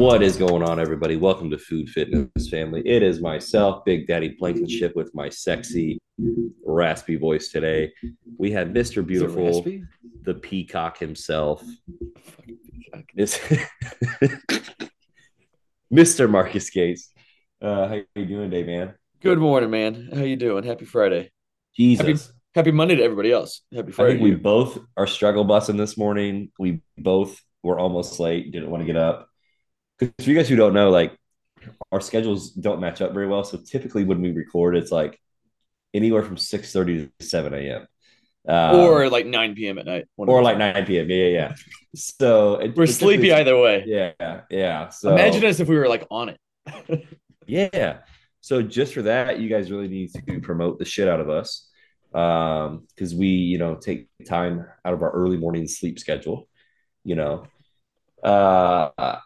What is going on, everybody? Welcome to Food Fitness Family. It is myself, Big Daddy Blankenship, with my sexy, raspy voice today. We have Mr. Beautiful, the peacock himself, Mr. Marcus Gates. Uh, how you doing today, man? Good morning, man. How you doing? Happy Friday. Jesus. Happy, happy Monday to everybody else. Happy Friday. I think we both are struggle busing this morning. We both were almost late, didn't want to get up. Because for you guys who don't know, like our schedules don't match up very well. So typically when we record, it's like anywhere from 6 30 to 7 a.m. Um, or like 9 p.m. at night. Or like 9 p.m. Yeah, yeah, yeah. So it, we're sleepy either way. Yeah, yeah. So imagine us if we were like on it. yeah. So just for that, you guys really need to promote the shit out of us. Um, because we, you know, take time out of our early morning sleep schedule, you know. Uh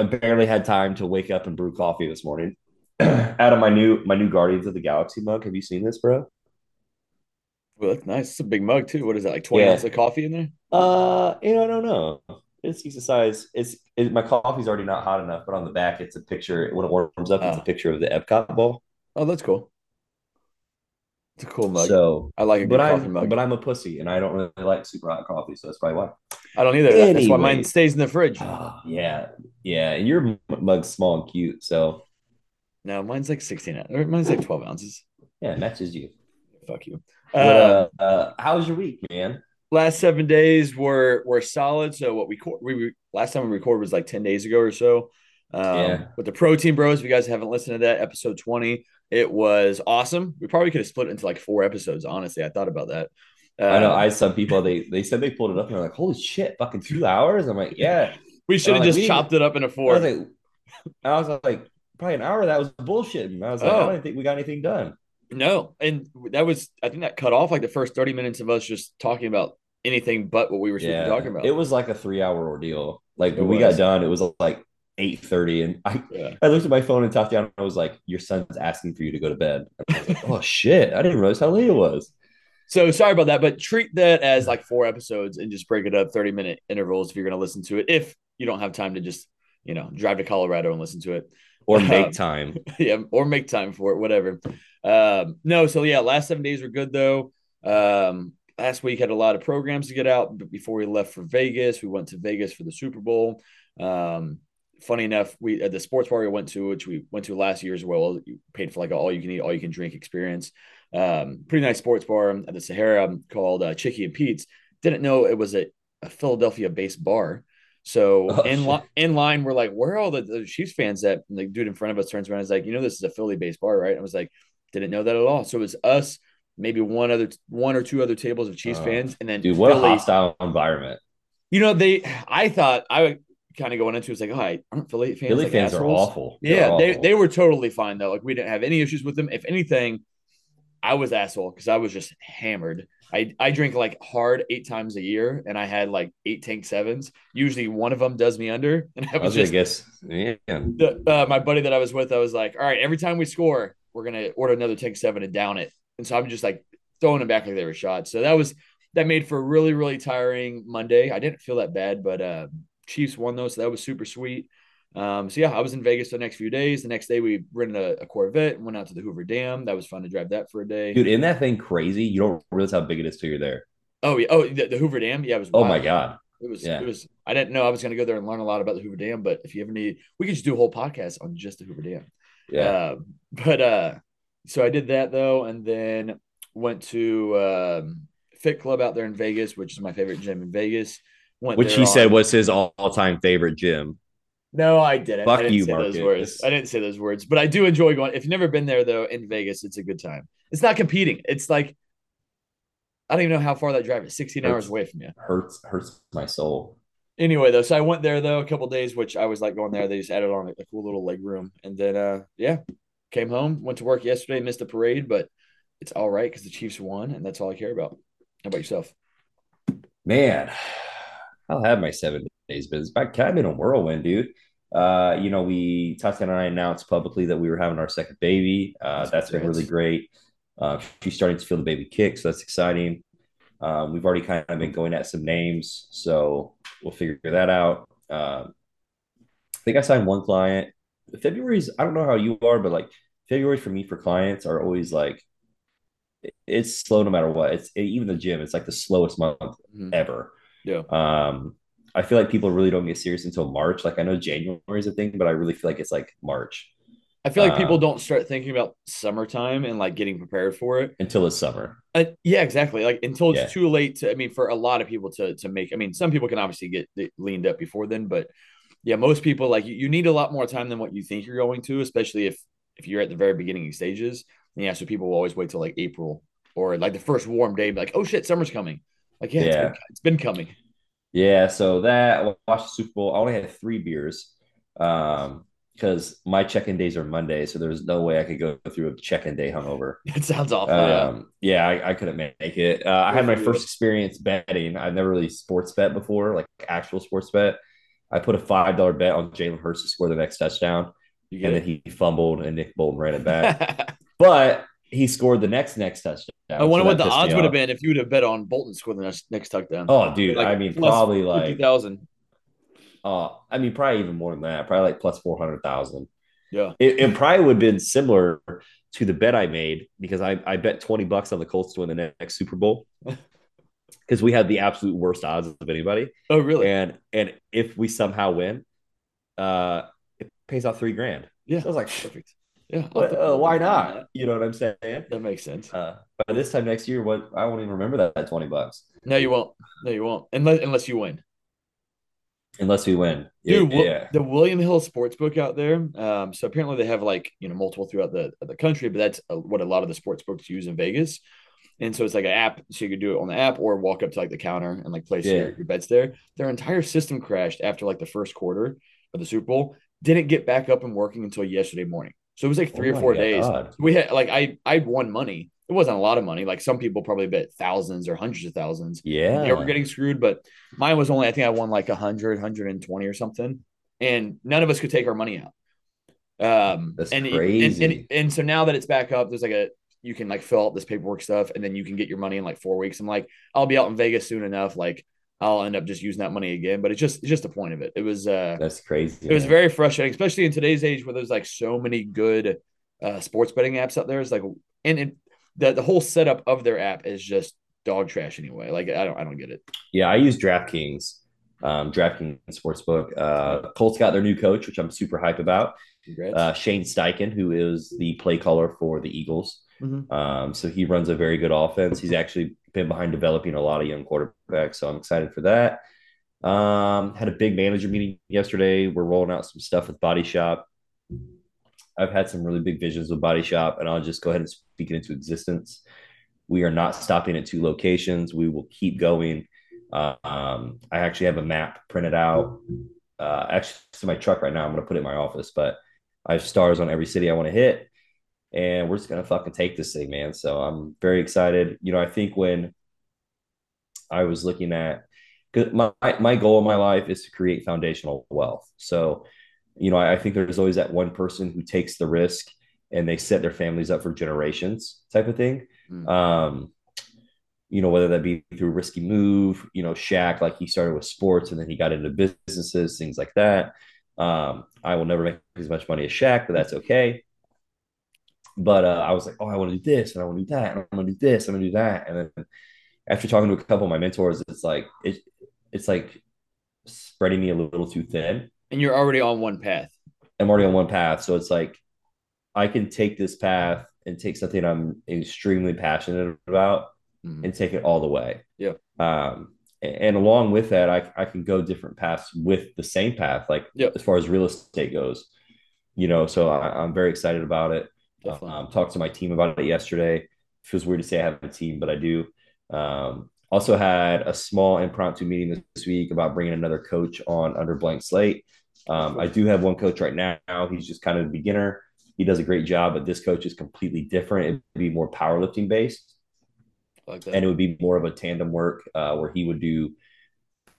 I barely had time to wake up and brew coffee this morning. out of my new my new Guardians of the Galaxy mug. Have you seen this, bro? Well, that's nice. It's a big mug too. What is that? Like twenty yeah. ounces of coffee in there? Uh, you know, I don't know. It's decent size. It's it, my coffee's already not hot enough, but on the back, it's a picture. When it warms up, it's a ah. picture of the Epcot ball. Oh, that's cool. It's a cool mug. So I like a good but coffee I'm, mug. But I'm a pussy, and I don't really like super hot coffee, so that's probably why. I don't either. Anyway. That's why mine stays in the fridge. Oh, yeah, yeah. And your mug's small and cute, so. No, mine's like 16. Or mine's like 12 ounces. Yeah, matches you. Fuck you. But, uh, uh, uh, how was your week, man? Last seven days were were solid. So what we we last time we recorded was like 10 days ago or so. Um, yeah. With the protein bros, if you guys haven't listened to that episode 20, it was awesome. We probably could have split it into like four episodes. Honestly, I thought about that. I know. Um, I some people they they said they pulled it up and they're like, "Holy shit, fucking two hours!" I'm like, "Yeah." We should have just like, chopped it up into four. I was like, I was like, probably an hour. That was bullshit. And I was like, oh. I don't think we got anything done. No, and that was I think that cut off like the first thirty minutes of us just talking about anything but what we were yeah, talking about. It was like a three hour ordeal. Like when we got done, it was like eight thirty, and I yeah. I looked at my phone and talked down. And I was like, "Your son's asking for you to go to bed." Like, oh shit! I didn't realize how late it was. So sorry about that, but treat that as like four episodes and just break it up 30 minute intervals if you're going to listen to it. If you don't have time to just, you know, drive to Colorado and listen to it or make um, time. Yeah. Or make time for it, whatever. Um, no. So yeah, last seven days were good though. Um, last week had a lot of programs to get out but before we left for Vegas. We went to Vegas for the Super Bowl. Um, funny enough, we at the sports bar we went to, which we went to last year as well, you paid for like an all you can eat, all you can drink experience um, pretty nice sports bar at the Sahara called uh, Chicky and Pete's. Didn't know it was a, a Philadelphia based bar. So oh, in li- in line, we're like, where are all the, the Chiefs fans at? And the dude in front of us turns around and is like, you know, this is a Philly based bar, right? I was like, didn't know that at all. So it was us, maybe one other one or two other tables of Chiefs uh, fans, and then dude, what Philly. a hostile environment. You know, they I thought I kind of going into it was like, oh, aren't Philly fans? Philly like fans assholes? are awful. They're yeah, awful. they they were totally fine though. Like we didn't have any issues with them. If anything, I was asshole because I was just hammered. I, I drink like hard eight times a year, and I had like eight tank sevens. Usually, one of them does me under, and I was, just, I guess, yeah. The, uh, my buddy that I was with, I was like, all right, every time we score, we're gonna order another tank seven and down it. And so I'm just like throwing them back like they were shots. So that was that made for a really really tiring Monday. I didn't feel that bad, but uh, Chiefs won though, so that was super sweet. Um, so yeah, I was in Vegas the next few days. The next day we rented a, a, Corvette and went out to the Hoover Dam. That was fun to drive that for a day. Dude, isn't that thing crazy? You don't realize how big it is till you're there. Oh yeah. Oh, the, the Hoover Dam. Yeah, it was. Wild. Oh my god. It was. Yeah. It was. I didn't know I was going to go there and learn a lot about the Hoover Dam, but if you ever need, we could just do a whole podcast on just the Hoover Dam. Yeah. Uh, but uh, so I did that though, and then went to um, Fit Club out there in Vegas, which is my favorite gym in Vegas. Went which he on, said was his all-time favorite gym. No, I didn't. Fuck I didn't you, say Marcus. those words. I didn't say those words, but I do enjoy going. If you've never been there though, in Vegas, it's a good time. It's not competing. It's like I don't even know how far that drive is. 16 hurts, hours away from you. Hurts hurts my soul. Anyway, though, so I went there though a couple days, which I was like going there. They just added on a, a cool little leg room, and then uh yeah, came home, went to work yesterday, missed the parade, but it's all right because the Chiefs won, and that's all I care about. How about yourself? Man, I'll have my seven days, but it's kind of been a whirlwind, dude. Uh, you know, we Tatiana and I announced publicly that we were having our second baby. Uh, that's, that's been really great. Uh, she's starting to feel the baby kick, so that's exciting. Um, we've already kind of been going at some names, so we'll figure that out. Uh, think I signed one client. February's I don't know how you are, but like February for me for clients are always like it's slow no matter what. It's even the gym. It's like the slowest month mm-hmm. ever. Yeah. Um, I feel like people really don't get serious until March. Like I know January is a thing, but I really feel like it's like March. I feel like people um, don't start thinking about summertime and like getting prepared for it until it's summer. Uh, yeah, exactly. Like until it's yeah. too late to. I mean, for a lot of people to to make. I mean, some people can obviously get leaned up before then, but yeah, most people like you, you need a lot more time than what you think you're going to, especially if if you're at the very beginning stages. And yeah, so people will always wait till like April or like the first warm day, like, oh shit, summer's coming. Like, yeah, yeah. It's, been, it's been coming. Yeah, so that I watched the Super Bowl. I only had three beers. Um, because my check-in days are Monday, so there's no way I could go through a check-in day hungover. It sounds awful. Um, yeah, yeah I, I, couldn't make it. Uh, I had my first experience betting. I've never really sports bet before, like actual sports bet. I put a five dollar bet on Jalen Hurts to score the next touchdown, and then he fumbled and Nick Bolton ran it back. but he scored the next next touchdown. I wonder so what the odds would have been if you would have bet on Bolton score the next, next touchdown. Oh, dude, like I mean, probably like thousand. Uh, I mean, probably even more than that. Probably like plus four hundred thousand. Yeah, it, it probably would have been similar to the bet I made because I, I bet twenty bucks on the Colts to win the next Super Bowl. because we had the absolute worst odds of anybody. Oh, really? And and if we somehow win, uh, it pays off three grand. Yeah, so I was like, perfect. Yeah, uh, why not? You know what I'm saying? That makes sense. Uh, by this time next year, what I won't even remember that, that twenty bucks. No, you won't. No, you won't. Unless unless you win. Unless we win, dude. Yeah. The William Hill Sportsbook out there. Um, so apparently they have like you know multiple throughout the the country, but that's what a lot of the sports books use in Vegas. And so it's like an app, so you could do it on the app or walk up to like the counter and like place yeah. your, your bets there. Their entire system crashed after like the first quarter of the Super Bowl. Didn't get back up and working until yesterday morning. So it was like three oh or four days. We had like I I won money. It wasn't a lot of money. Like some people probably bet thousands or hundreds of thousands. Yeah. They were getting screwed, but mine was only I think I won like 100, 120 or something. And none of us could take our money out. Um That's and, crazy. And, and, and so now that it's back up, there's like a you can like fill out this paperwork stuff and then you can get your money in like four weeks. I'm like, I'll be out in Vegas soon enough. Like I'll end up just using that money again. But it's just it's just the point of it. It was uh that's crazy. It man. was very frustrating, especially in today's age where there's like so many good uh sports betting apps out there. It's like and it, the the whole setup of their app is just dog trash anyway. Like I don't I don't get it. Yeah, I use DraftKings, um, DraftKings Sportsbook. Uh, Colts got their new coach, which I'm super hype about. Uh, Shane Steichen, who is the play caller for the Eagles. Mm-hmm. Um, so he runs a very good offense. He's actually been behind developing a lot of young quarterbacks. So I'm excited for that. Um, had a big manager meeting yesterday. We're rolling out some stuff with Body Shop. I've had some really big visions with Body Shop, and I'll just go ahead and speak it into existence. We are not stopping at two locations. We will keep going. Um, I actually have a map printed out. Uh, actually, it's in my truck right now. I'm going to put it in my office, but I have stars on every city I want to hit and we're just gonna fucking take this thing, man. So I'm very excited. You know, I think when I was looking at my my goal in my life is to create foundational wealth. So, you know, I, I think there's always that one person who takes the risk and they set their families up for generations type of thing. Mm. Um, you know, whether that be through a risky move, you know, Shaq, like he started with sports and then he got into businesses, things like that. Um, I will never make as much money as Shaq, but that's okay. But uh, I was like, oh, I want to do this and I want to do that and I'm going to do this, I'm going to do that. And then after talking to a couple of my mentors, it's like it, it's like spreading me a little too thin. And you're already on one path. I'm already on one path, so it's like I can take this path and take something I'm extremely passionate about mm-hmm. and take it all the way. Yeah. Um, and along with that, I, I can go different paths with the same path, like yep. as far as real estate goes, you know, so I, am very excited about it. Um, talked to my team about it yesterday. Feels weird to say I have a team, but I do. Um, also had a small impromptu meeting this week about bringing another coach on under Blankslate. Um, I do have one coach right now. He's just kind of a beginner. He does a great job, but this coach is completely different. It would be more powerlifting based. Like and it would be more of a tandem work uh, where he would do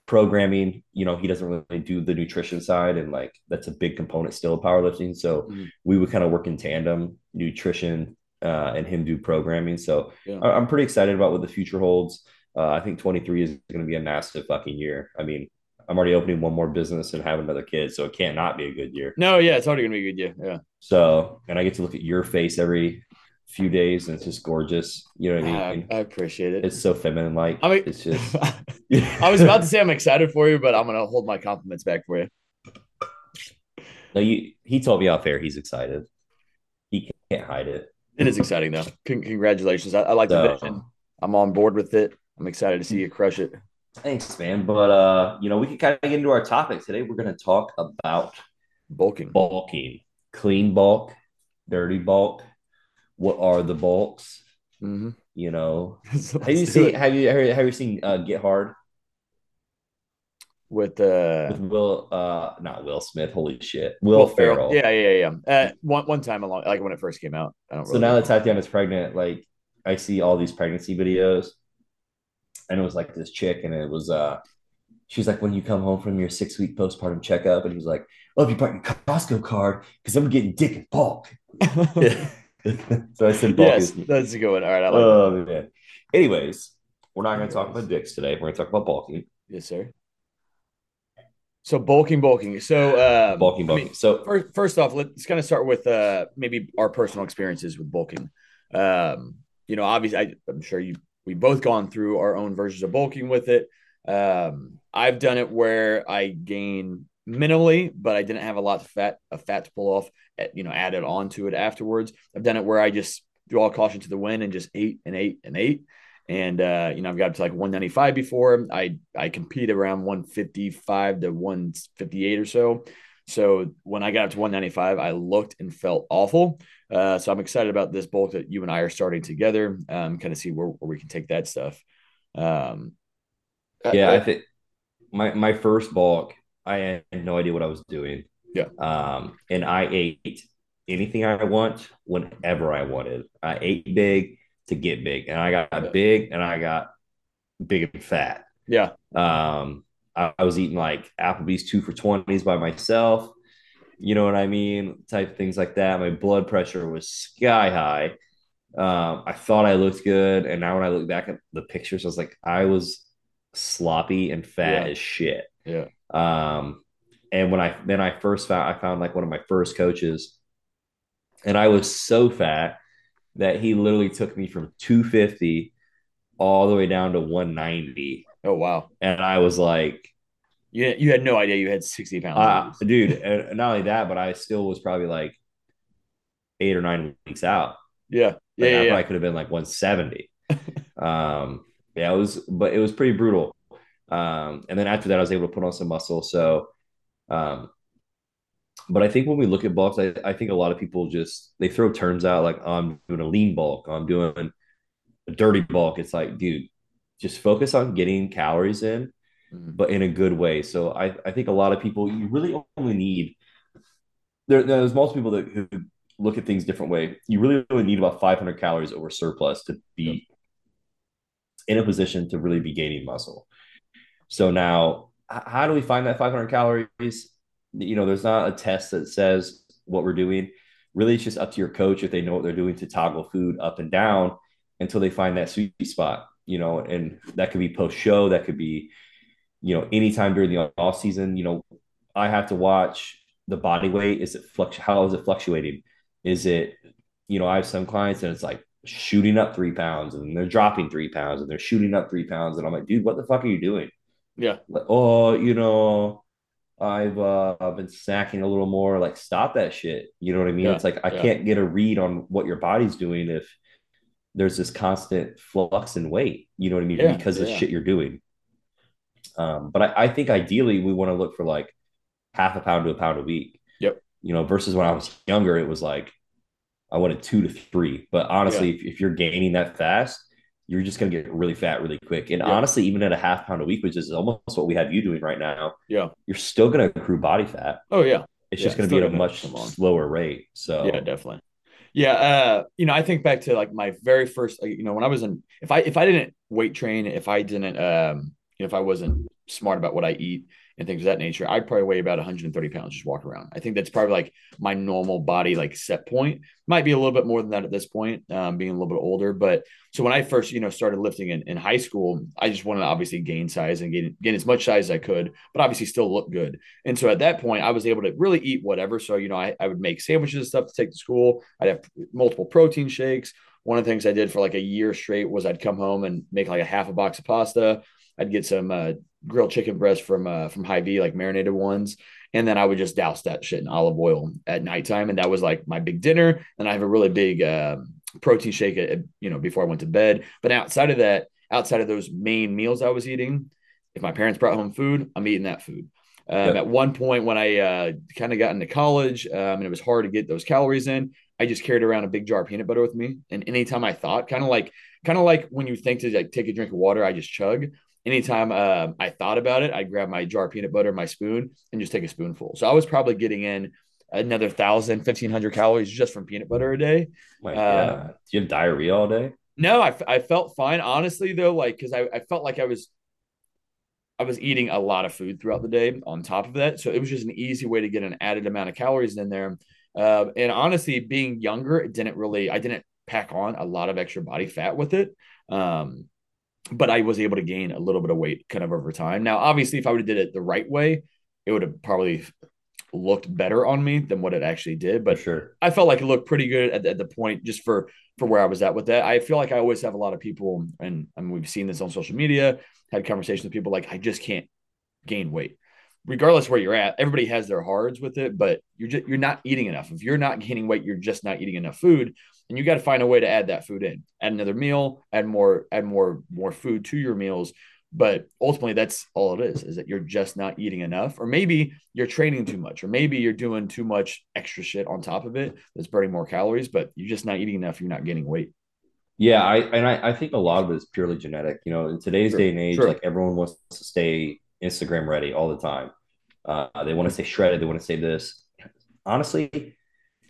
programming you know he doesn't really do the nutrition side and like that's a big component still of powerlifting so mm-hmm. we would kind of work in tandem nutrition uh, and him do programming so yeah. I- am pretty excited about what the future holds uh, i think 23 is going to be a massive fucking year i mean I'm already opening one more business and have another kid, so it can't not be a good year. No, yeah, it's already gonna be a good year. Yeah. So, and I get to look at your face every few days, and it's just gorgeous. You know what I mean? I, I appreciate it. It's so feminine like. I mean, it's just. I was about to say I'm excited for you, but I'm gonna hold my compliments back for you. No, you. He told me off air he's excited. Can't hide it. It is exciting though. Con- congratulations. I, I like the vision. I'm on board with it. I'm excited to see you crush it. Thanks, man. But uh, you know, we can kind of get into our topic today. We're going to talk about Bulking. bulking, clean bulk, dirty bulk. What are the bulks? Mm-hmm. You know, have you seen it. have you have you, have you seen uh, Get Hard with uh with Will? Uh, not Will Smith. Holy shit, Will, Will Ferrell. Yeah, yeah, yeah. Uh, one one time along, like when it first came out. I don't. So really now that Tatiana's pregnant, like I see all these pregnancy videos, and it was like this chick, and it was uh, she's like, when you come home from your six week postpartum checkup, and he was like, oh, if you brought your Costco card, because I'm getting dick in bulk. so I said bulk yes, is that's a good one. All right, I like that. Oh man. Anyways, we're not going to talk about dicks today. We're going to talk about bulking, Yes, sir. So bulking, bulking. So um, bulking, I bulking. mean, so first, first off, let's kind of start with uh, maybe our personal experiences with bulking. Um, you know, obviously, I, I'm sure you we both gone through our own versions of bulking with it. Um, I've done it where I gain minimally, but I didn't have a lot of fat, of fat to pull off. eh, You know, added on to it afterwards. I've done it where I just threw all caution to the wind and just ate and ate and ate. And uh, you know, I've got up to like 195 before. I I compete around 155 to 158 or so. So when I got up to 195, I looked and felt awful. Uh, so I'm excited about this bulk that you and I are starting together. Um, kind of see where, where we can take that stuff. Um, yeah, uh, I think my my first bulk, I had no idea what I was doing. Yeah. Um, and I ate anything I want whenever I wanted. I ate big to get big, and I got big, and I got big and fat. yeah, Um, I, I was eating like Applebee's two for twenties by myself. You know what I mean? Type things like that. My blood pressure was sky high. Um, I thought I looked good, and now when I look back at the pictures, I was like, I was sloppy and fat Yeah. as shit. yeah, Um, and when I then I first found I found like one of my first coaches, and I was so fat that he literally took me from 250 all the way down to 190. Oh wow, And I was like, you you had no idea you had 60 pounds. uh, dude, and not only that, but I still was probably like eight or nine weeks out. yeah, yeah, Like, I yeah, probably could have been like 170. um, yeah, it was, but it was pretty brutal. Um, and then after that, I was able to put on some muscle. So, um, but I think when we look at bulks, I, I think a lot of people just they throw terms out like oh, I'm doing a lean bulk, I'm doing a dirty bulk. It's like, dude, just focus on getting calories in, Mhm. but in a good way. So I, I think a lot of people you really only need there, there's most people that who look at things different way. You really only need about 500 calories over surplus to be in a position to really be gaining muscle. So now, how do we find that 500 calories? You know, there's not a test that says what we're doing. Really, it's just up to your coach if they know what they're doing to toggle food up and down until they find that sweet spot. You know, and that could be post show, that could be, you know, anytime during the off season. You know, I have to watch the body weight. Is it flux? How is it fluctuating? Is it, you know, I have some clients and it's like shooting up three pounds and they're dropping three pounds and they're shooting up three pounds. And I'm like, dude, what the fuck are you doing? yeah, Like, oh, you know, I've uh, I've been snacking a little more. Like, stop that shit. You know what I mean? Yeah, It's like I yeah. can't get a read on what your body's doing if there's this constant flux in weight. You know what I mean? Yeah, because of shit you're doing. Um, but I, I think ideally we want to look for like half a pound to a pound a week. Yep. You know, versus when I was younger, it was like I wanted two to three. But honestly, if, if you're gaining that fast, you're just gonna get really fat really quick. And Yeah. honestly, even at a half pound a week, which is almost what we have you doing right now, yeah. you're still gonna accrue body fat. Oh yeah, It's Yeah, just gonna be at a much slower rate. So Yeah, definitely. Yeah, uh, you know, I think back to like my very first, you know, when I was in, if I if I didn't weight train, if I didn't, um, if I wasn't smart about what I eat and things of that nature, I'd probably weigh about 130 pounds just walk around. I think that's probably like my normal body like set point. Might be a little bit more than that at this point, um, being a little bit older. But so when I first, you know, started lifting in, in high school, I just wanted to obviously gain size and gain, gain as much size as I could, but obviously still look good. And so at that point, I was able to really eat whatever. So, you know, I, I would make sandwiches and stuff to take to school. I'd have multiple protein shakes. One of the things I did for like a year straight was I'd come home and make like a half a box of pasta. I'd get some uh, grilled chicken breast from uh, from Hy-Vee, like marinated ones, and then I would just douse that shit in olive oil at nighttime, and that was like my big dinner. And I have a really big uh, protein shake, at, you know, before I went to bed. But outside of that, outside of those main meals I was eating, if my parents brought home food, I'm eating that food. Um, yep. At one point, when I uh, kind of got into college, um, and it was hard to get those calories in, I just carried around a big jar of peanut butter with me. And anytime I thought, kind of like, kind of like when you think to like take a drink of water, I just chug anytime uh, I thought about it, I'd grab my jar of peanut butter, my spoon, and just take a spoonful. So I was probably getting in another thousand, fifteen hundred calories just from peanut butter a day. My uh, Do you have diarrhea all day? No, I, I felt fine. Honestly, though, like, because I, I felt like I was I was eating a lot of food throughout the day on top of that. So it was just an easy way to get an added amount of calories in there. Uh, and honestly, being younger, it didn't really, I didn't pack on a lot of extra body fat with it. Um, but I was able to gain a little bit of weight kind of over time. Now, obviously, if I would have did it the right way, it would have probably looked better on me than what it actually did. But sure, I felt like it looked pretty good at, at, the point just for for where I was at with that. I feel like I always have a lot of people, and, and we've seen this on social media, had conversations with people like I just can't gain weight. Regardless where you're at, everybody has their hards with it, but you're just you're not eating enough. If you're not gaining weight, you're just not eating enough food and you got to find a way to add that food in. Add another meal add more add more more food to your meals. But ultimately that's all it is is that you're just not eating enough or maybe you're training too much or maybe you're doing too much extra shit on top of it that's burning more calories but you're just not eating enough you're not gaining weight. Yeah i and i, I think a lot of it is purely genetic you know in today's sure, day and age sure. like everyone wants to stay instagram ready all the time. Uh, they want to stay shredded they want to say this. Honestly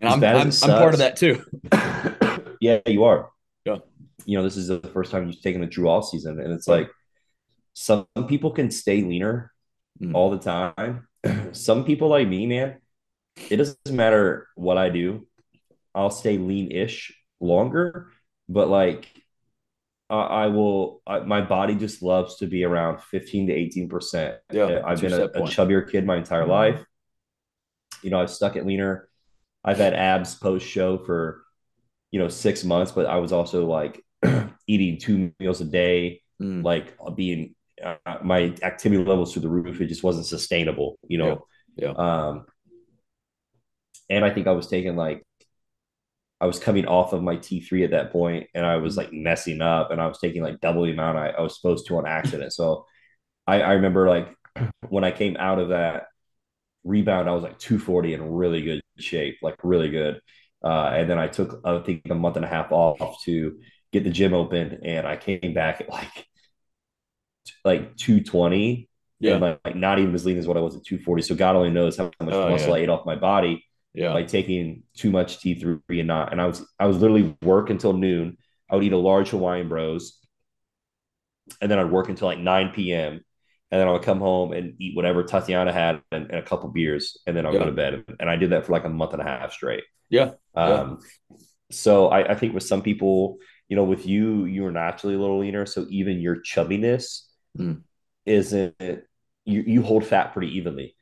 and I'm, I'm, I'm part of that too. yeah, you are. Yeah. You know, this is the first time you've taken the true off season, and it's like some people can stay leaner mm. all the time. some people like me, man, it doesn't matter what I do. I'll stay lean-ish longer, but like I will. I, my body just loves to be around fifteen to eighteen percent. Yeah, I've been a, a, chubbier kid my entire mm-hmm. life. You know, I've stuck at leaner I've had abs post show for, you know, six months, but I was also like eating two meals a day, mm. like being uh, my activity levels through the roof. It just wasn't sustainable, you know? Yeah. yeah. Um, and I think I was taking like, I was coming off of my T3 at that point and I was mm. like messing up and I was taking like double the amount I, I was supposed to on accident. So I, I remember like when I came out of that rebound, I was like 240 in really good shape, like really good. Uh, and then I took, I think, a month and a half off to get the gym open, and I came back at like like 220. Yeah, like, like, not even as lean as what I was at 240. So God only knows how much oh, muscle yeah. I ate off my body. Yeah, by taking too much T3 and not. And I was I was literally work until noon. I would eat a large Hawaiian Bros, and then I'd work until like 9 p.m and then I would come home and eat whatever Tatiana had and, and a couple beers, and then I'll yeah. go to bed. And I did that for like a month and a half straight. Yeah. Um, yeah. so I, I, think with some people, you know, with you, you are naturally a little leaner, so even your chubbiness mm. isn't you you hold fat pretty evenly,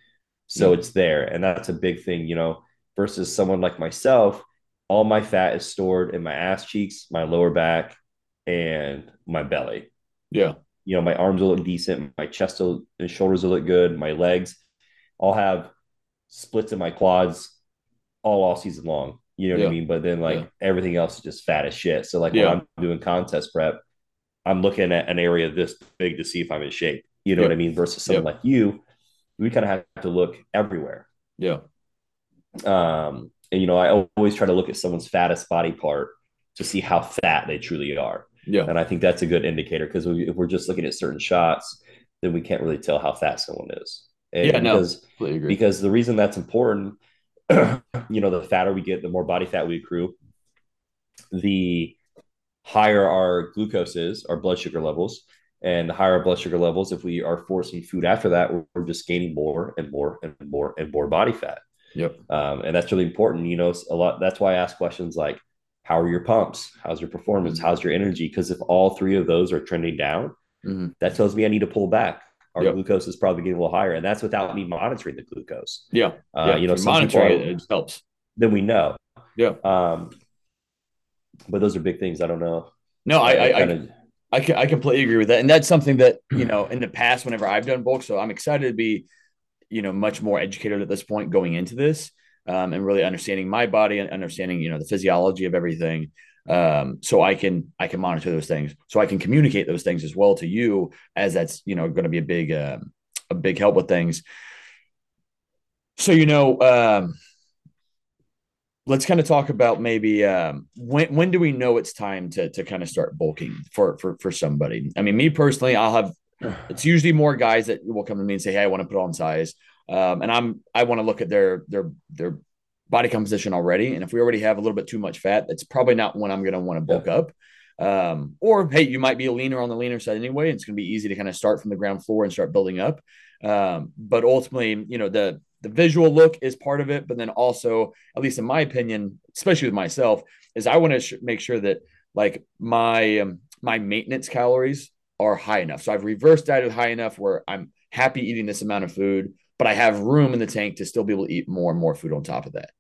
so yeah. it's there, and that's a big thing, you know. Versus someone like myself, all my fat is stored in my ass cheeks, my lower back, and my belly. Yeah you know, my arms will look decent, my chest and shoulders will look good, my legs. I'll have splits in my quads all all season long. You know what yeah. I mean? But then like yeah. everything else is just fat as shit. So like yeah. when I'm doing contest prep, I'm looking at an area this big to see if I'm in shape. You know what I mean? Versus someone like you, we kind of have to look everywhere. Yeah. Um, and you know, I always try to look at someone's fattest body part to see how fat they truly are. Yeah. And I think that's a good indicator because if we're just looking at certain shots, then we can't really tell how fat someone is. And yeah, because, no, because the reason that's important, you know, the fatter we get, the more body fat we accrue, the higher our glucose is, our blood sugar levels, and the higher our blood sugar levels, if we are forcing food after that, we're just gaining more and more and more and more body fat. Yep. Um, and that's really important. You know, a lot. That's why I ask questions like, "How are your pumps? How's your performance? Mm-hmm. How's your energy?" Because if all three of those are trending down, mm-hmm. that tells me I need to pull back. Our yep. glucose is probably getting a little higher, and that's without me monitoring the glucose. Yeah. Uh, yeah. You know, monitoring it, it helps. Then we know. Yeah. Um, but those are big things. I don't know. No, I, I, I, I, I completely agree with that. And that's something that, you know, in the past, whenever I've done bulk, so I'm excited to be, you know, much more educated at this point going into this um, and really understanding my body and understanding, you know, the physiology of everything. Um, so I can, I can monitor those things. So I can communicate those things as well to you as that's, you know, going to be a big, um, a big help with things. So, you know, um, let's kind of talk about maybe um, when when do we know it's time to to kind of start bulking for for for somebody? I mean, me personally, I'll have it's usually more guys that will come to me and say, "Hey, I want to put on size," um, and I'm I want to look at their their their body composition already, and if we already have a little bit too much fat, that's probably not when I'm going to want to bulk yeah. up. Um, or hey, you might be a leaner on the leaner side anyway. It's going to be easy to kind of start from the ground floor and start building up. Um, but ultimately, you know, the the visual look is part of it, but then also, at least in my opinion, especially with myself, is I want to sh- make sure that like my um, my maintenance calories are high enough. So I've reversed dieted high enough where I'm happy eating this amount of food, but I have room in the tank to still be able to eat more and more food on top of that.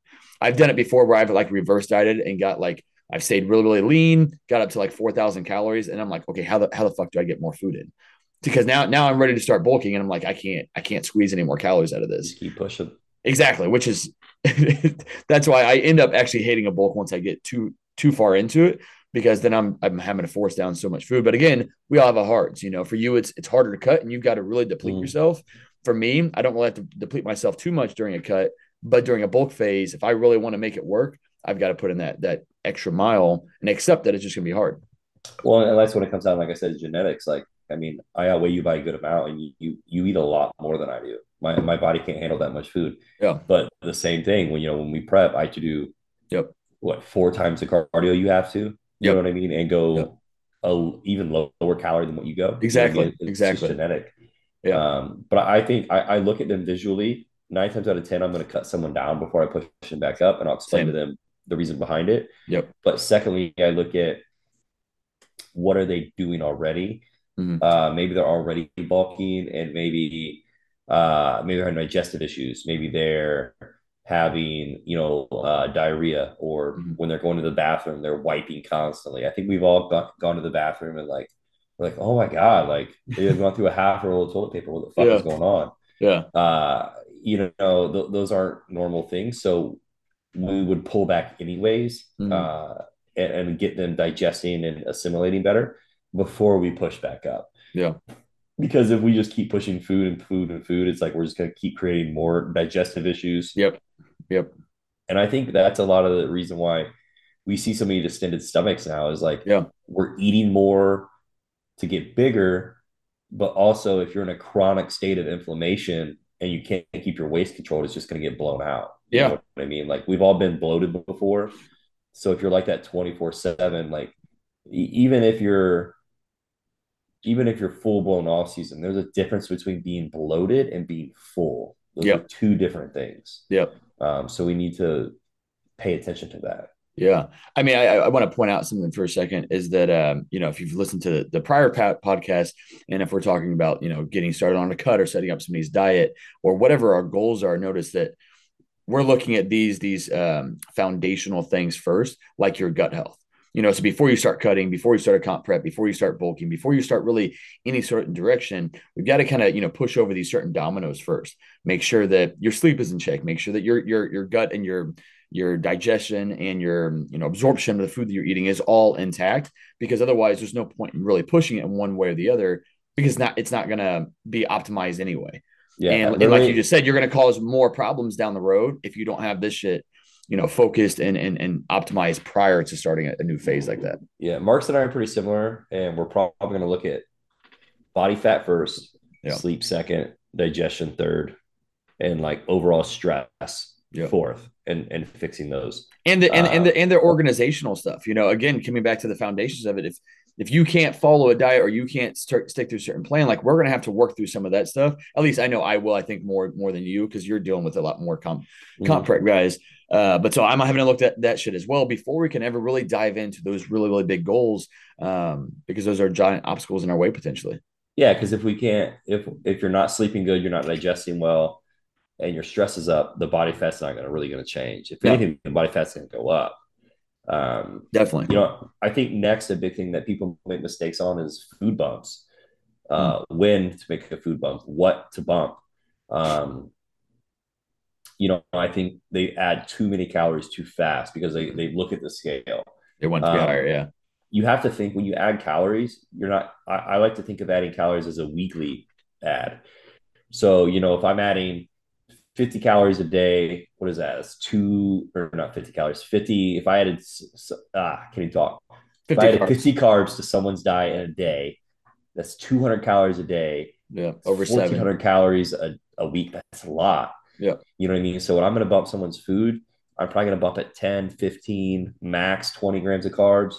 I've done it before where I've like reverse dieted and got like I've stayed really really lean, got up to like four thousand calories, and I'm like, okay, how the how the fuck do I get more food in? because now now I'm ready to start bulking and I'm like I can't I can't squeeze any more calories out of this. Keep pushing. Exactly, which is that's why I end up actually hating a bulk once I get too too far into it because then I'm I'm having to force down so much food. But again, we all have our hearts. You know, for you it's it's harder to cut and you've got to really deplete mm. yourself. For me, I don't really have to deplete myself too much during a cut, but during a bulk phase, if I really want to make it work, I've got to put in that that extra mile and accept that it's just gonna be hard. Well, and that's when it comes down, like I said, genetics. Like I mean, I outweigh you by a good amount, and you you, you eat a lot more than I do. My my body can't handle that much food. Yeah. But the same thing when you know when we prep, I have to do yep what four times the cardio you have to. You yep. know what I mean, and go yep. a even lower calorie than what you go. Exactly. You know, exactly. genetic. Yeah. Um, but I think I, I look at them visually. Nine times out of ten, I'm going to cut someone down before I push them back up, and I'll explain Same. to them the reason behind it. Yep. But secondly, I look at what are they doing already Mm-hmm. Uh, maybe they're already bulking, and maybe uh, maybe they're having digestive issues. Maybe they're having you know uh, diarrhea, or mm-hmm. when they're going to the bathroom, they're wiping constantly. I think we've all got, gone to the bathroom and like like oh my god, like they've gone through a half roll of toilet paper. What the fuck yeah. is going on? Yeah. Uh, you know, th- those aren't normal things. So we would pull back anyways mm-hmm. uh, and, and, get them digesting and assimilating better before we push back up. Yeah. Because if we just keep pushing food and food and food, it's like we're just going to keep creating more digestive issues. Yep. Yep. And I think that's a lot of the reason why we see so many distended stomachs now is like, yeah, we're eating more to get bigger, but also if you're in a chronic state of inflammation and you can't keep your waist controlled, it's just going to get blown out. You yeah. I mean? Like we've all been bloated before. So if you're like that 24 seven, like even if you're even if you're full blown off season, there's a difference between being bloated and being full. Those yep. are two different things. Yep. Um, so we need to pay attention to that. Yeah. I mean, I, I want to point out something for a second is that, um, you know, if you've listened to the prior podcast and if we're talking about, you know, getting started on a cut or setting up somebody's diet or whatever our goals are, notice that we're looking at these, these um, foundational things first, like your gut health you know, so before you start cutting, before you start a comp prep, before you start bulking, before you start really any certain direction, we've got to kind of, you know, push over these certain dominoes first. Make sure that your sleep is in check. Make sure that your your your gut and your your digestion and your you know absorption of the food that you're eating is all intact because otherwise there's no point in really pushing it in one way or the other because not it's not going to be optimized anyway. Yeah, and, and like you just said, you're going to cause more problems down the road if you don't have this shit you know, focused and and, and optimized prior to starting a, a new phase like that. Yeah, Marcus and I are pretty similar, and we're probably going to look at body fat first, yeah. sleep second, digestion third, and like overall stress yeah. fourth, and and fixing those. And the and, uh, and the and the organizational stuff. You know, again, coming back to the foundations of it, if if you can't follow a diet or you can't start, stick through a certain plan, like we're gonna have to work through some of that stuff. At least I know I will. I think more more than you because you're dealing with a lot more comp mm-hmm. comp prep guys. Uh, but so I'm having to look at that shit as well before we can ever really dive into those really really big goals um, because those are giant obstacles in our way potentially. Yeah, because if we can't, if if you're not sleeping good, you're not digesting well, and your stress is up, the body fat's not going to really going to change. If anything, the body fat's going to go up. Um, Definitely. You know, I think next a big thing that people make mistakes on is food bumps. Uh, mm. When to make a food bump, what to bump. Um, you know, I think they add too many calories too fast because they, they look at the scale. They want to be um, higher, yeah. You have to think when you add calories, you're not. I, I like to think of adding calories as a weekly add. So, you know, if I'm adding 50 calories a day. What is that? It's two or not 50 calories. 50. If I added, ah, can you talk? If I added 50 carbs to someone's diet in a day, that's 200 calories a day. Yeah. Over 1400 calories a, a week. That's a lot. Yeah. You know what I mean? So when I'm going to bump someone's food, I'm probably going to bump at 10, 15, max 20 grams of carbs.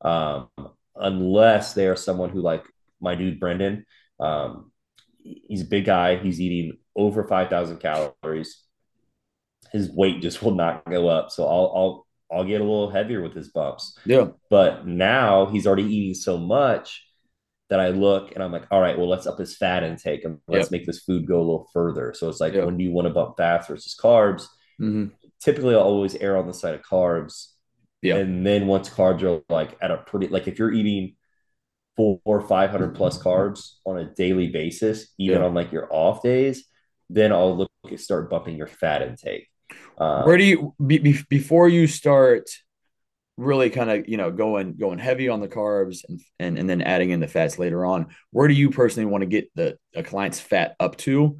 Um, unless they are someone who like my dude, Brendan, um, he's a big guy. He's eating over 5,000 calories. His weight just will not go up. So I'll, I'll, I'll get a little heavier with his bumps. Yeah. But now he's already eating so much that I look and I'm like, all right, well, let's up his fat intake and let's yep. make this food go a little further. So it's like, yep. when do you want to bump fats versus carbs? Mm-hmm. Typically, I'll always err on the side of carbs. Yeah. And then once carbs are like at a pretty, like if you're eating four or 500 plus carbs on a daily basis, even yeah. on like your off days, then I'll look at start bumping your fat intake. Um, Where do you be, before you start really kind of you know going going heavy on the carbs and, and and then adding in the fats later on? Where do you personally want to get the a client's fat up to?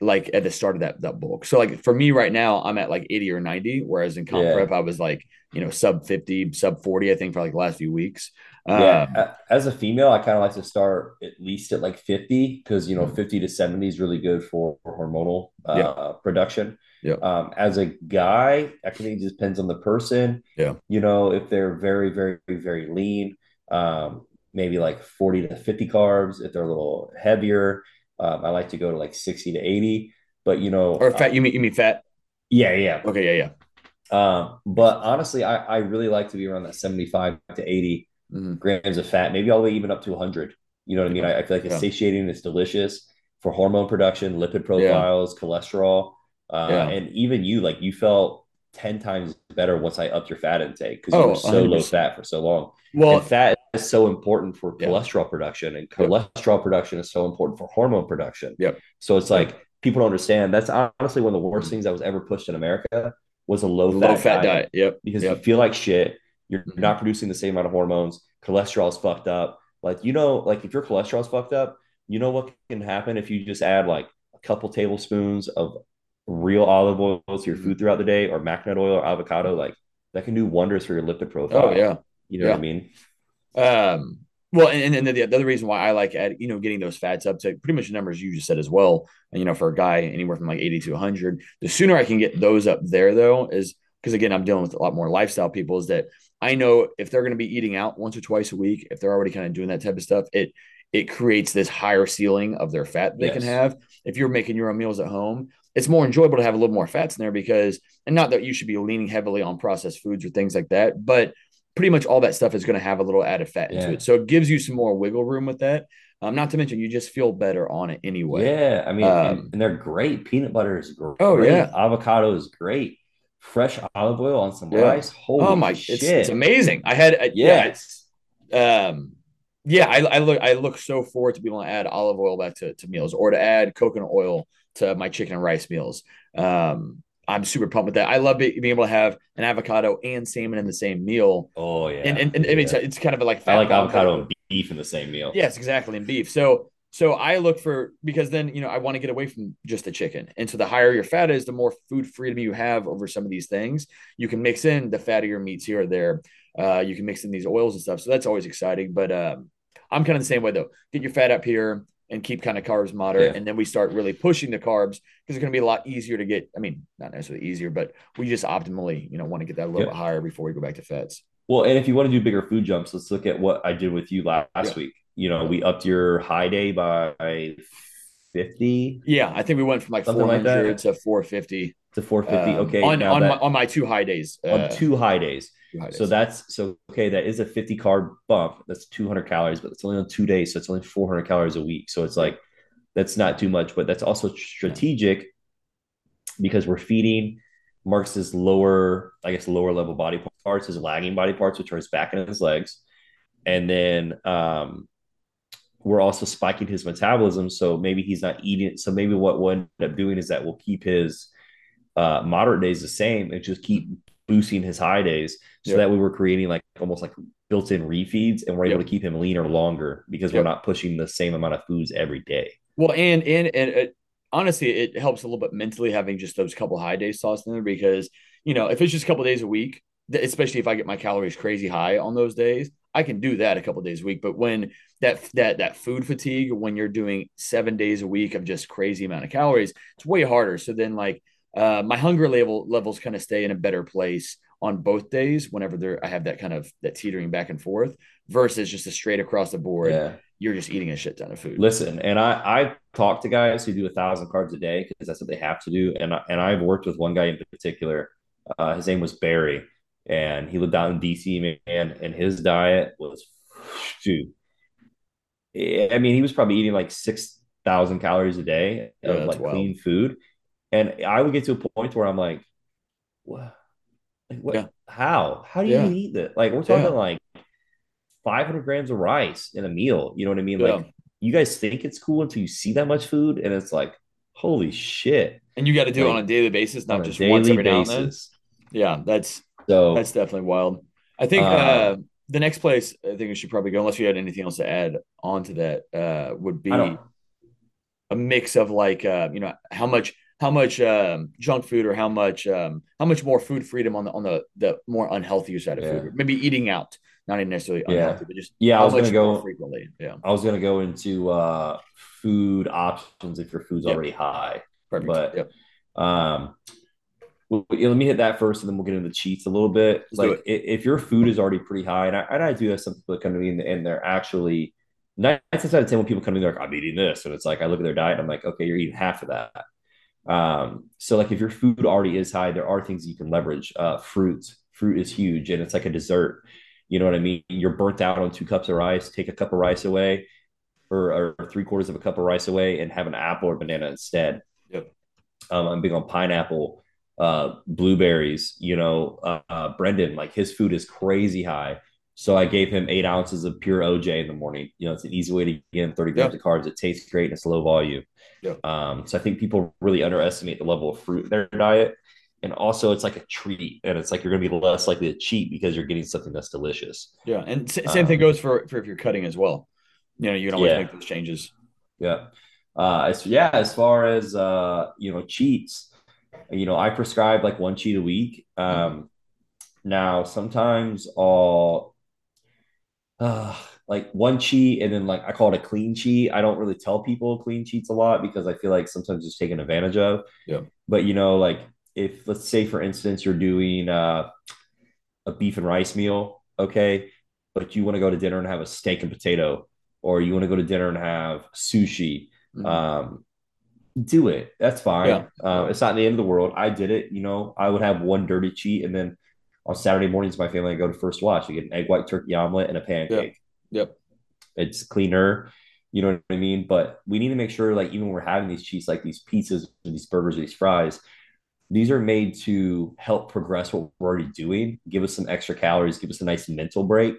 Like at the start of that that bulk. So like for me right now, I'm at like 80 or 90, whereas in comp yeah. prep I was like you know sub 50, sub 40, I think for like the last few weeks. Yeah, um, as a female, I kind of like to start at least at like 50 because you know mm-hmm. 50 to 70 is really good for, for hormonal uh, yeah. production. Yeah. Um, as a guy, I think it just depends on the person. Yeah. You know, if they're very, very, very lean, um, maybe like 40 to 50 carbs. If they're a little heavier, um, I like to go to like 60 to 80. But you know, or fat, you mean you mean fat? Yeah, yeah. Okay, yeah, yeah. Um, but honestly, I, I really like to be around that 75 to 80 mm-hmm. grams of fat, maybe all the way even up to 100. You know what I mean? I, I feel like it's yeah. satiating, it's delicious for hormone production, lipid profiles, yeah. cholesterol. Uh, yeah. And even you, like you felt 10 times better once I upped your fat intake because oh, you were so 100%. low fat for so long. Well, and fat is so important for cholesterol production, and cholesterol production is so important for hormone production. Yep. So it's like people don't understand. That's honestly one of the worst mm-hmm. things that was ever pushed in America was a low fat, fat diet. diet. Yep. Because yep. you feel like shit. You're mm-hmm. not producing the same amount of hormones. Cholesterol's fucked up. Like, you know, like if your cholesterol's fucked up, you know what can happen if you just add like a couple tablespoons of real olive oil to your food throughout the day or macadamia oil or avocado, like that can do wonders for your lipid profile. Oh, yeah. You know yeah. what I mean? Um, well, and, and then the other reason why I like add, you know, getting those fats up to pretty much the numbers you just said as well. And, you know, for a guy anywhere from like 80 to 100, the sooner I can get those up there, though, is because again, I'm dealing with a lot more lifestyle people, is that I know if they're going to be eating out once or twice a week, if they're already kind of doing that type of stuff, it it creates this higher ceiling of their fat they yes. can have. If you're making your own meals at home, it's more enjoyable to have a little more fats in there because, and not that you should be leaning heavily on processed foods or things like that, but pretty much all that stuff is going to have a little added fat yeah. into it. So it gives you some more wiggle room with that. Um, not to mention, you just feel better on it anyway. Yeah, I mean, um, and, and, they're great. Peanut butter is great. Oh yeah, avocado is great fresh olive oil on some yeah. rice. Holy oh my shit. It's, it's amazing. I had, uh, yeah, it's, um, yeah, I, I look, I look so forward to being able to add olive oil back to, to meals or to add coconut oil to my chicken and rice meals. Um, I'm super pumped with that. I love being able to have an avocado and salmon in the same meal. Oh yeah, and and, and yeah. it's, it's kind of like I like avocado and beef in the same meal. Yes, exactly, and beef. So so I look for because then you know I want to get away from just the chicken. And so the higher your fat is, the more food freedom you have over some of these things. You can mix in the fattier meats here or there. Uh, you can mix in these oils and stuff. So that's always exciting. But um, I'm kind of the same way though. Get your fat up here and keep kind of carbs moderate, yeah. and then we start really pushing the carbs because it's going to be a lot easier to get. I mean, not necessarily easier, but we just optimally you know want to get that a little yep. bit higher before we go back to fats. Well, and if you want to do bigger food jumps, let's look at what I did with you last Yeah. week. You know, we upped your high day by 50, Yeah, I think we went from like something like 400 that to 450 to 450. um, okay, on on my, on my two high days. on Uh, two high days. two high So that's so okay. That is a 50 carb bump. That's 200 calories, but it's only on two days. So it's only 400 calories a week. So it's like that's not too much, but that's also strategic because we're feeding Marcus's lower, I guess, lower level body parts, his lagging body parts, which are his back and his legs. And then um, we're also spiking his metabolism. So maybe he's not eating. So maybe what we'll end up doing is that we'll keep his uh, moderate days the same and just keep boosting his high days so Yep. that we were creating like almost like built-in refeeds and we're able Yep. to keep him leaner longer because Yep. we're not pushing the same amount of foods every day. Well, and and and it, honestly, it helps a little bit mentally having just those couple high days tossed in there because you know if it's just a couple days a week, especially if I get my calories crazy high on those days, I can do that a couple days a week. But when that that that food fatigue, when you're doing seven days a week of just crazy amount of calories, it's way harder. So then like uh, my hunger level levels kind of stay in a better place on both days whenever there I have that kind of that teetering back and forth versus just a straight across the board. Yeah. You're just eating a shit ton of food. Listen, and I I talk to guys who do a thousand carbs a day because that's what they have to do. And I, and I've worked with one guy in particular. Uh, his name was Barry, and he lived out in DC, man. And his diet was, dude. I mean, he was probably eating like six thousand calories a day Yeah, of like wild. clean food, and I would get to a point where I'm like, what? Like what? Yeah. How? How do you eat that? Like we're talking Yeah. like 500 grams of rice in a meal. You know what I mean? Yeah. Like you guys think it's cool until you see that much food, and it's like, holy shit! And you got to do it on a daily basis, not just once every now and then. Yeah, that's So that's definitely wild. I think Uh, uh, the next place I think we should probably go, unless you had anything else to add on to that, uh, would be a mix of like uh, you know how much how much um, junk food or how much um, how much more food freedom on the on the the more unhealthier side of Yeah. food. Maybe eating out, not even necessarily Yeah. unhealthy, but just Yeah, I was gonna go. frequently. Yeah, I was gonna go into uh, food options if your food's Yep. already high. perfect. But- yep. Um, well, let me hit that first, and then we'll get into the cheats a little bit. Let's like, i- if your food is already pretty high, and I, and I do have some people that come to me and, and they're actually nine times out of ten when people come to me, they're like, "I'm eating this," and it's like I look at their diet, and I'm like, "Okay, you're eating half of that." Um, so like if your food already is high, there are things you can leverage. Uh, fruits, fruit is huge, and it's like a dessert. You know what I mean? You're burnt out on two cups of rice. Take a cup of rice away, or, or three quarters of a cup of rice away, and have an apple or banana instead. Yep. Um, I'm big on pineapple, uh, blueberries. You know, uh, uh, Brendan, like his food is crazy high. So I gave him eight ounces of pure OJ in the morning. You know, it's an easy way to get him 30 grams Yeah. of carbs. It tastes great and it's low volume. Yeah. Um, so I think people really underestimate the level of fruit in their diet. And also, it's like a treat, and it's like you're going to be less likely to cheat because you're getting something that's delicious. Yeah, and same thing Um, goes for for if you're cutting as well. You know, you can always Yeah. make those changes. Yeah. Uh, as yeah, as far as uh, you know, cheats, you know, I prescribe like one cheat a week. Um, now sometimes I'll uh, like one cheat and then like I call it a clean cheat. I don't really tell people clean cheats a lot because I feel like sometimes it's taken advantage of. Yeah. But you know, like if let's say for instance you're doing uh, a beef and rice meal, okay, but you want to go to dinner and have a steak and potato, or you want to go to dinner and have sushi Mhm. um, do it. That's fine. Yeah. Uh, it's not the end of the world. I did it. You know, I would have one dirty cheat, and then on Saturday mornings, my family would go to First Watch. We get an egg white turkey omelet and a pancake. Yep. It's cleaner. You know what I mean? But we need to make sure, like, even when we're having these cheats, like these pizzas, these burgers, these fries, these are made to help progress what we're already doing, give us some extra calories, give us a nice mental break.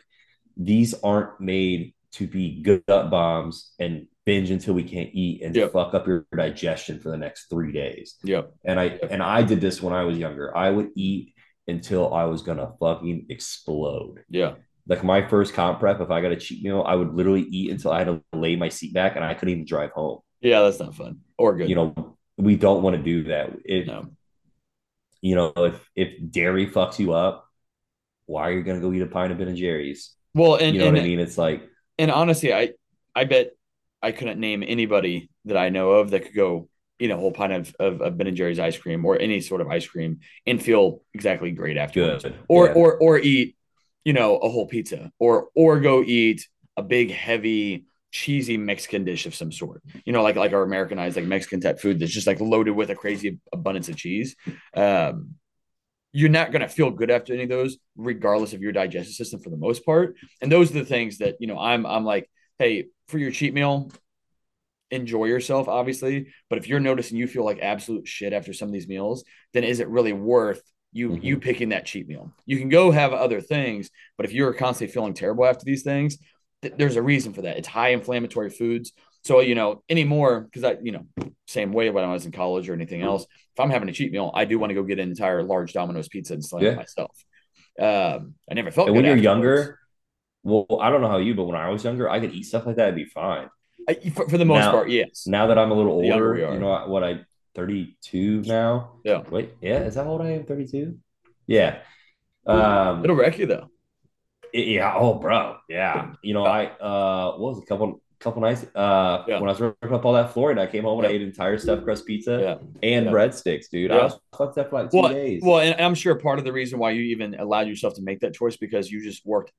These aren't made to be gut bombs and binge until we can't eat and Yep. fuck up your digestion for the next three days. Yep. And I and I did this when I was younger. I would eat until I was gonna fucking explode. Yeah. Like my first comp prep, if I got a cheat meal, I would literally eat until I had to lay my seat back and I couldn't even drive home. Yeah, that's not fun or good. You know, we don't want to do that. If no. you know, if if dairy fucks you up, why are you gonna go eat a pint of Ben and Jerry's? Well, and you know and, what I mean? It's like and honestly, I I bet I couldn't name anybody that I know of that could go eat a whole pint of, of, of Ben and Jerry's ice cream or any sort of ice cream and feel exactly great afterwards. good. Or Yeah. or or eat you know, a whole pizza or or go eat a big heavy cheesy Mexican dish of some sort. You know, like like our Americanized like Mexican type food that's just like loaded with a crazy abundance of cheese. Um, you're not going to feel good after any of those, regardless of your digestive system for the most part. And those are the things that you know. I'm I'm like, hey, for your cheat meal, enjoy yourself, obviously. But if you're noticing you feel like absolute shit after some of these meals, then is it really worth you mm-hmm. you picking that cheat meal? You can go have other things, but if you're constantly feeling terrible after these things, th- there's a reason for that. It's high inflammatory foods. So, you know, anymore, because I, you know, same way when I was in college or anything else, if I'm having a cheat meal, I do want to go get an entire large Domino's pizza and slam yeah. it myself. Um, I never felt and when you're younger. Well, I don't know how you, but when I was younger, I could eat stuff like that and be fine. I, for, for, the most now, part, yes. Now that I'm a little older, you know what I 32 now. Yeah. Wait, yeah, is that how old I am? 32. Yeah. Um, It'll wreck you though. Yeah. Oh, bro. Yeah. You know, I uh, what was a couple couple nights uh yeah. when I was ripping up all that flooring, I came home and I ate entire stuffed crust pizza yeah. and yeah. breadsticks, dude. I was fucked up for like two well, days. Well, and I'm sure part of the reason why you even allowed yourself to make that choice because you just worked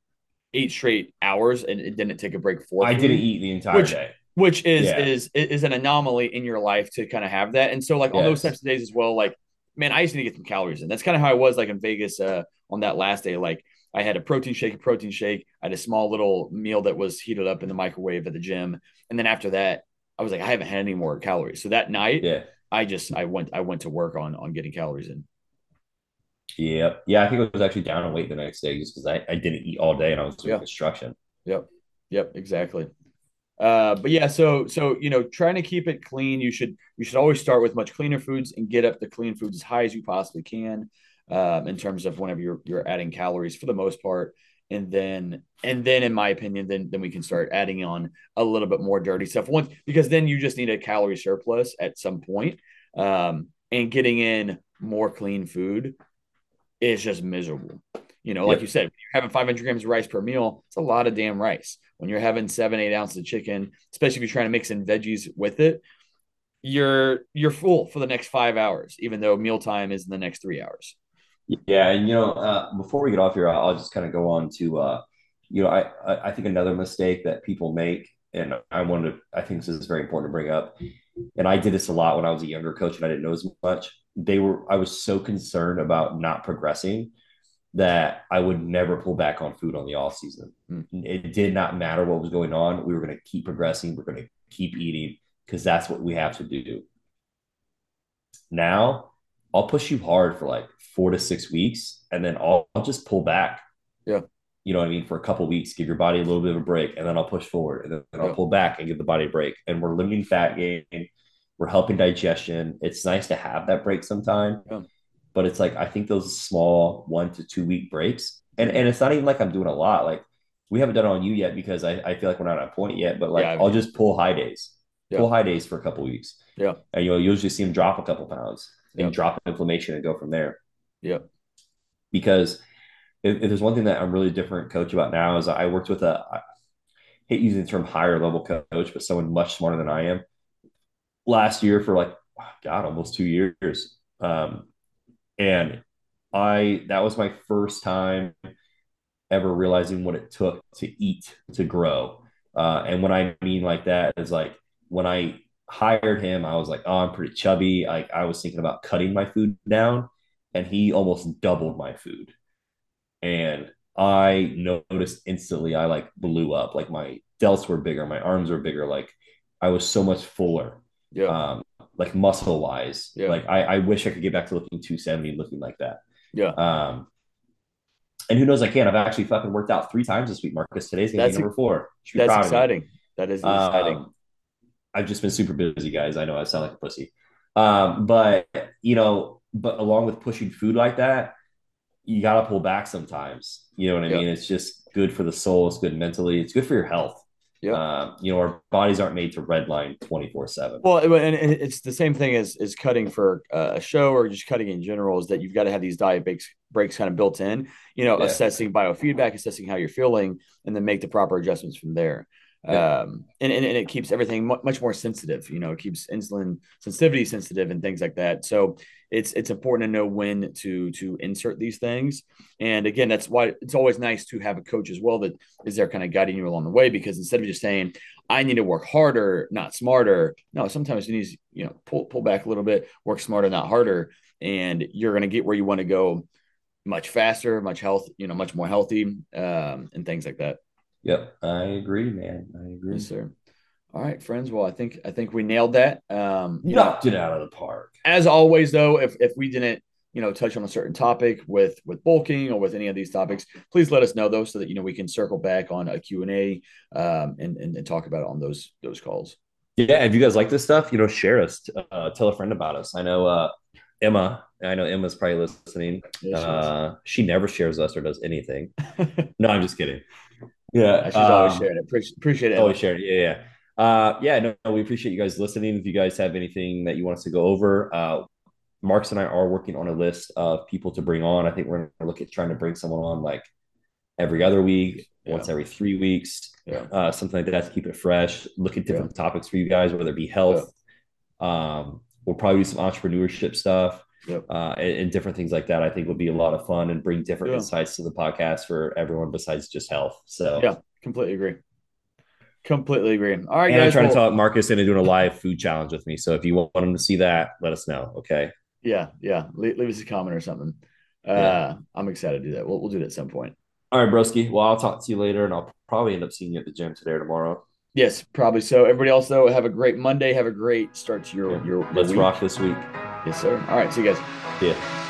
eight straight hours and it didn't take a break for. I didn't eat the entire which, day. Which is is is an anomaly in your life to kind of have that. And so like yes. on those types of days as well, like man, I used to get some calories in. That's kind of how I was like in Vegas uh on that last day. Like I had a protein shake, a protein shake. I had a small little meal that was heated up in the microwave at the gym, and then after that, I was like, I haven't had any more calories. So that night, yeah, I just I went I went to work on on getting calories in. Yeah, yeah. I think I was actually down on weight the next day just because I, I didn't eat all day and I was doing yeah. construction. Yep, yep, exactly. Uh, but yeah, so so you know, trying to keep it clean. You should you should always start with much cleaner foods and get up the clean foods as high as you possibly can um, in terms of whenever you're you're adding calories for the most part. And then and then in my opinion, then then we can start adding on a little bit more dirty stuff. Once because then you just need a calorie surplus at some point. Um, and getting in more clean food is just miserable. You know, like yep. you said, you're having 500 grams of rice per meal, it's a lot of damn rice. When you're having seven, eight ounces of chicken, especially if you're trying to mix in veggies with it, you're you're full for the next five hours, even though mealtime is in the next three hours. Yeah, and you know, uh, before we get off here, I'll just kind of go on to, uh, you know, I I think another mistake that people make, and I wanted, to, I think this is very important to bring up, and I did this a lot when I was a younger coach and I didn't know as much. They were, I was so concerned about not progressing that I would never pull back on food on the off season. Mm. It did not matter what was going on. We were going to keep progressing. We're going to keep eating because that's what we have to do. Now I'll push you hard for like four to six weeks, and then I'll, I'll just pull back. Yeah. You know what I mean? For a couple weeks, give your body a little bit of a break, and then I'll push forward, and then I'll yeah. pull back and give the body a break. And we're limiting fat gain. We're helping digestion. It's nice to have that break sometime. Yeah. But it's like I think those small one to two week breaks, and and it's not even like I'm doing a lot. Like we haven't done it on you yet because I, I feel like we're not at a point yet. But like yeah, I'll just pull high days, pull high days for a couple weeks. Yeah, and you'll usually see them drop a couple pounds and drop inflammation and go from there. Yeah. Because if, if, there's one thing that I'm really different coach about now is I worked with a I hate using the term higher level coach, but someone much smarter than I am last year for like God, almost two years. Um, and I that was my first time ever realizing what it took to eat to grow. Uh, and what I mean like that is like when I hired him, I was like, oh, I'm pretty chubby. Like I was thinking about cutting my food down, and he almost doubled my food. And I noticed instantly I like blew up. Like my delts were bigger, my arms were bigger. Like I was so much fuller. Yeah. Um, like muscle wise. Yeah. Like I, I wish I could get back to looking 270, looking like that. Yeah. Um, and who knows? I can. I've actually fucking worked out three times this week, Marcus. Today's gonna that's be number four. That's exciting. That is exciting. Um, I've just been super busy, guys. I know I sound like a pussy. Um, but you know, but along with pushing food like that, you gotta pull back sometimes. You know what I yep. mean? It's just good for the soul, it's good mentally, it's good for your health. Yeah. Um, you know, our bodies aren't made to redline 24 seven. Well, and it's the same thing as, as cutting for a show or just cutting in general is that you've got to have these diet breaks, breaks kind of built in, you know, yeah. assessing biofeedback, assessing how you're feeling, and then make the proper adjustments from there. Um, and, and, and, it keeps everything much more sensitive. You know, it keeps insulin sensitivity sensitive and things like that. So it's it's important to know when to to insert these things. And again, that's why it's always nice to have a coach as well that is there kind of guiding you along the way. Because instead of just saying, "I need to work harder, not smarter," no, sometimes you need to you know pull pull back a little bit, work smarter, not harder, and you're going to get where you want to go much faster, much health, you know, much more healthy, um, and things like that. Yep, I agree, man. I agree, yes, sir. All right, friends. Well, I think I think we nailed that. Um, Knocked know, it out of the park. As always, though, if if we didn't, you know, touch on a certain topic with with bulking or with any of these topics, please let us know though, so that you know we can circle back on a Q and A um, and, and and talk about it on those those calls. Yeah, if you guys like this stuff, you know, share us. Uh, tell a friend about us. I know uh, Emma. I know Emma's probably listening. Yeah, she, uh, she never shares us or does anything. no, I'm just kidding. Yeah, she's um, always sharing it. Appreciate, appreciate it. Always sharing. Yeah, yeah. Uh, yeah, no, no, we appreciate you guys listening. If you guys have anything that you want us to go over, uh, Marcus and I are working on a list of people to bring on. I think we're going to look at trying to bring someone on like every other week, yeah. once every three weeks, yeah. uh, something like that to keep it fresh. Look at different yeah. topics for you guys, whether it be health. Um, we'll probably do some entrepreneurship stuff. Yep. Uh, and, and, different things like that. I think would be a lot of fun and bring different insights to the podcast for everyone besides just health. So yeah, completely agree. Completely agree. All right, and guys. I'm trying well, to talk Marcus into doing a live food challenge with me. So if you want him to see that, let us know. Okay. Yeah, yeah. Leave, leave us a comment or something. Uh, yeah. I'm excited to do that. We'll we'll do that at some point. All right, broski. Well, I'll talk to you later, and I'll probably end up seeing you at the gym today or tomorrow. Yes, probably so. Everybody else though, have a great Monday. Have a great start to your yeah. your. Let's week. rock this week. Yes, sir. All right. See you guys. Ya.